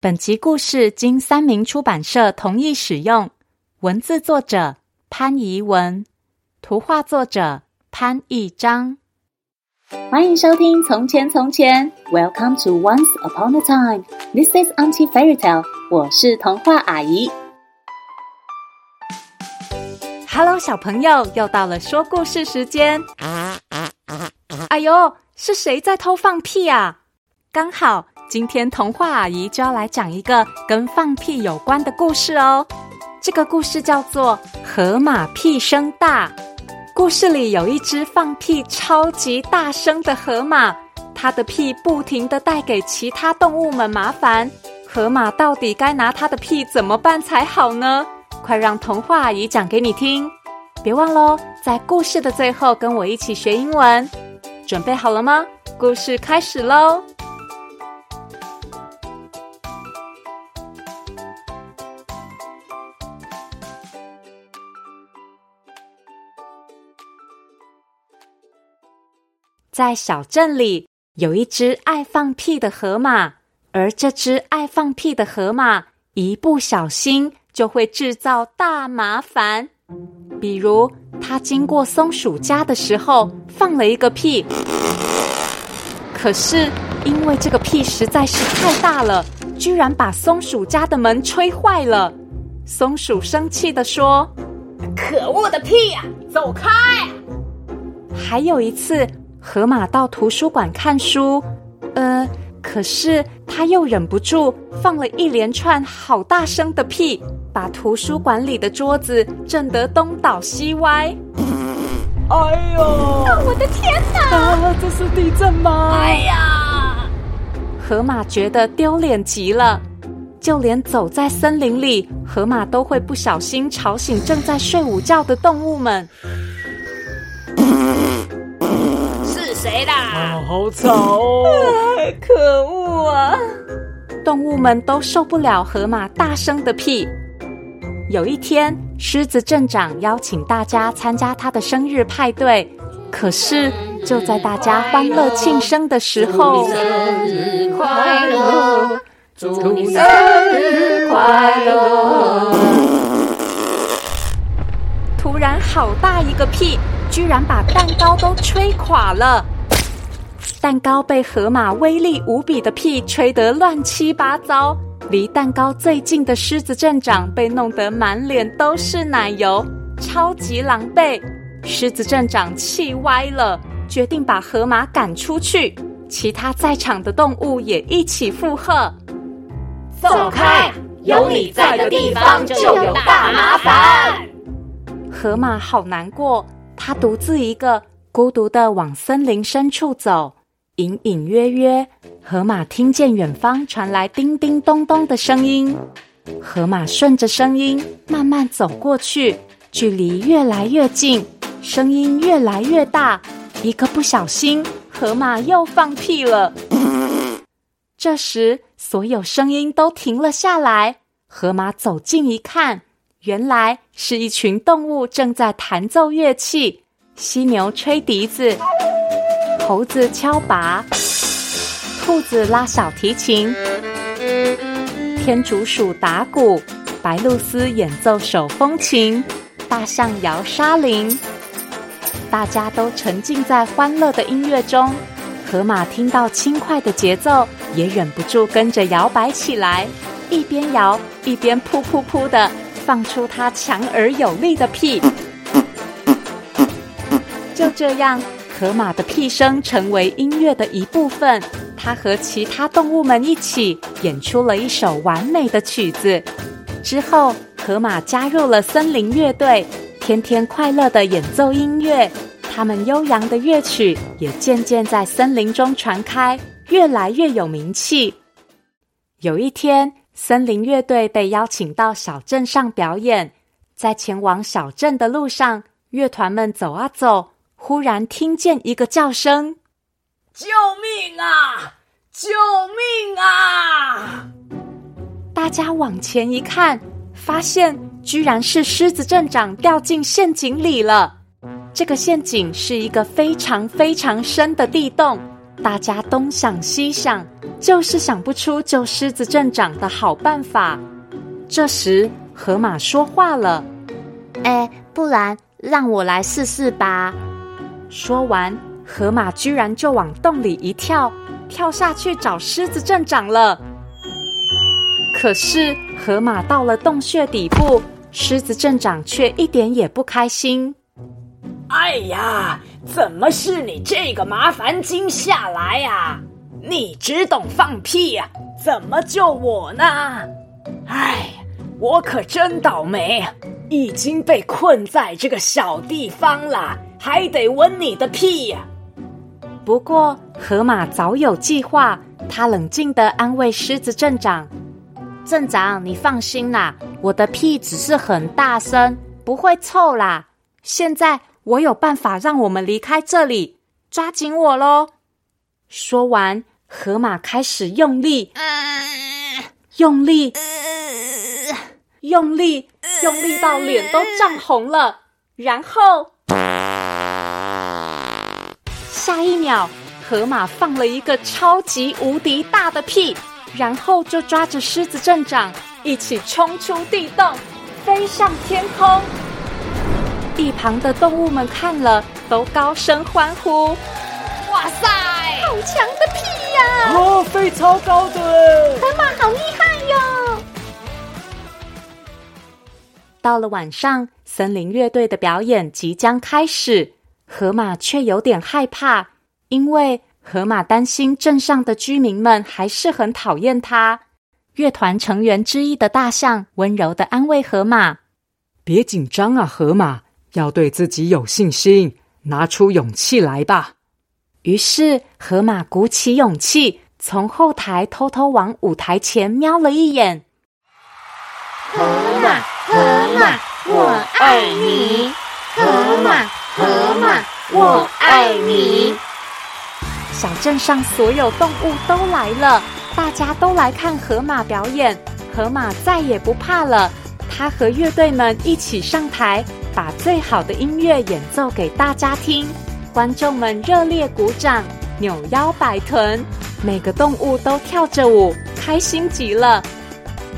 本集故事经三民出版社同意使用，文字作者潘怡文，图画作者潘义章。欢迎收听《从前从前》，Welcome to Once Upon a Time。This is Auntie Fairy Tale。我是童话阿姨。Hello，小朋友，又到了说故事时间。哎呦，是谁在偷放屁啊？刚好。今天童话阿姨就要来讲一个跟放屁有关的故事哦。这个故事叫做《河马屁声大》。故事里有一只放屁超级大声的河马，它的屁不停地带给其他动物们麻烦。河马到底该拿它的屁怎么办才好呢？快让童话阿姨讲给你听。别忘喽，在故事的最后跟我一起学英文。准备好了吗？故事开始喽！在小镇里，有一只爱放屁的河马，而这只爱放屁的河马一不小心就会制造大麻烦。比如，他经过松鼠家的时候放了一个屁，可是因为这个屁实在是太大了，居然把松鼠家的门吹坏了。松鼠生气地说：“可恶的屁呀，走开！”还有一次。河马到图书馆看书，呃，可是他又忍不住放了一连串好大声的屁，把图书馆里的桌子震得东倒西歪。哎呦！哦，我的天哪！啊，这是地震吗？哎呀！河马觉得丢脸极了，就连走在森林里，河马都会不小心吵醒正在睡午觉的动物们。啊，好吵哦！可恶啊！动物们都受不了河马大声的屁。有一天，狮子镇长邀请大家参加他的生日派对，可是就在大家欢乐庆生的时候，生日快乐！祝你生日快乐！突然，好大一个屁！居然把蛋糕都吹垮了，蛋糕被河马威力无比的屁吹得乱七八糟。离蛋糕最近的狮子镇长被弄得满脸都是奶油，超级狼狈。狮子镇长气歪了，决定把河马赶出去。其他在场的动物也一起附和：“走开！有你在的地方就有大麻烦。”河马好难过。他独自一个孤独的往森林深处走，隐隐约约，河马听见远方传来叮叮咚咚的声音。河马顺着声音慢慢走过去，距离越来越近，声音越来越大。一个不小心，河马又放屁了。这时，所有声音都停了下来。河马走近一看。原来是一群动物正在弹奏乐器，犀牛吹笛子，猴子敲鈸，兔子拉小提琴，天竺鼠打鼓，白鹭鸶演奏手风琴，大象摇沙铃。大家都沉浸在欢乐的音乐中，河马听到轻快的节奏，也忍不住跟着摇摆起来，一边摇一边噗噗噗的。放出它强而有力的屁，就这样，河马的屁声成为音乐的一部分。它和其他动物们一起演出了一首完美的曲子。之后，河马加入了森林乐队，天天快乐地演奏音乐。他们悠扬的乐曲也渐渐在森林中传开，越来越有名气。有一天，森林乐队被邀请到小镇上表演，在前往小镇的路上，乐团们走啊走，忽然听见一个叫声：“救命啊！救命啊！”大家往前一看，发现居然是狮子镇长掉进陷阱里了。这个陷阱是一个非常非常深的地洞，大家东想西想，就是想不出救狮子镇长的好办法。这时，河马说话了：“哎，不然让我来试试吧。”说完，河马居然就往洞里一跳，跳下去找狮子镇长了。可是，河马到了洞穴底部，狮子镇长却一点也不开心。哎呀，怎么是你这个麻烦精下来呀？你只懂放屁呀，怎么救我呢？哎，我可真倒霉，已经被困在这个小地方了，还得闻你的屁呀。不过，河马早有计划，他冷静地安慰狮子镇长：“镇长，你放心啦，我的屁只是很大声，不会臭啦。现在。”我有办法让我们离开这里，抓紧我喽！说完，河马开始用力，用力，用力，用力到脸都涨红了。然后，下一秒，河马放了一个超级无敌大的屁，然后就抓着狮子镇长一起冲出地洞，飞上天空。一旁的动物们看了，都高声欢呼：“哇塞，好强的屁呀！哦，飞超高的，河马好厉害哟！”到了晚上，森林乐队的表演即将开始，河马却有点害怕，因为河马担心镇上的居民们还是很讨厌他。乐团成员之一的大象温柔的安慰河马：“别紧张啊，河马。”要对自己有信心，拿出勇气来吧。于是，河马鼓起勇气，从后台偷偷往舞台前瞄了一眼。河马，河马，我爱你！河马，河马，我爱你！小镇上所有动物都来了，大家都来看河马表演。河马再也不怕了，他和乐队们一起上台。把最好的音乐演奏给大家听，观众们热烈鼓掌，扭腰摆臀，每个动物都跳着舞，开心极了。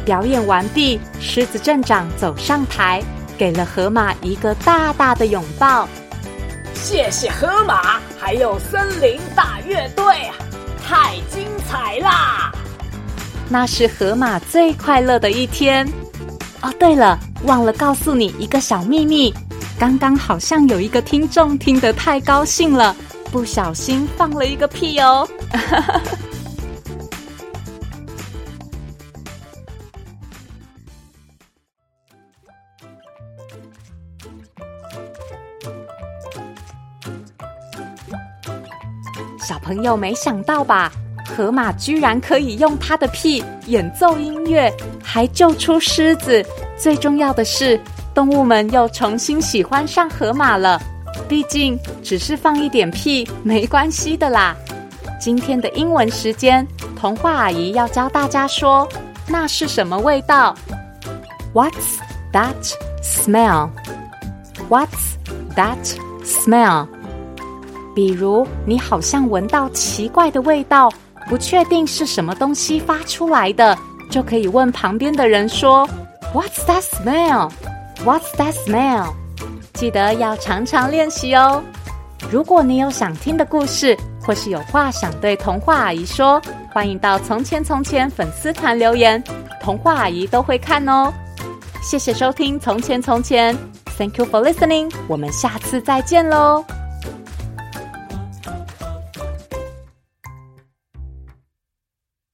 表演完毕，狮子镇长走上台，给了河马一个大大的拥抱。谢谢河马，还有森林大乐队，太精彩啦！那是河马最快乐的一天。哦，对了。忘了告诉你一个小秘密，刚刚好像有一个听众听得太高兴了，不小心放了一个屁哦。小朋友没想到吧？河马居然可以用它的屁演奏音乐，还救出狮子。最重要的是，动物们又重新喜欢上河马了。毕竟，只是放一点屁没关系的啦。今天的英文时间，童话阿姨要教大家说：“那是什么味道？”What's that smell？What's that smell？比如，你好像闻到奇怪的味道，不确定是什么东西发出来的，就可以问旁边的人说。What's that smell? What's that smell? 记得要常常练习哦。如果你有想听的故事，或是有话想对童话阿姨说，欢迎到“从前从前”粉丝团留言，童话阿姨都会看哦。谢谢收听《从前从前》，Thank you for listening。我们下次再见喽。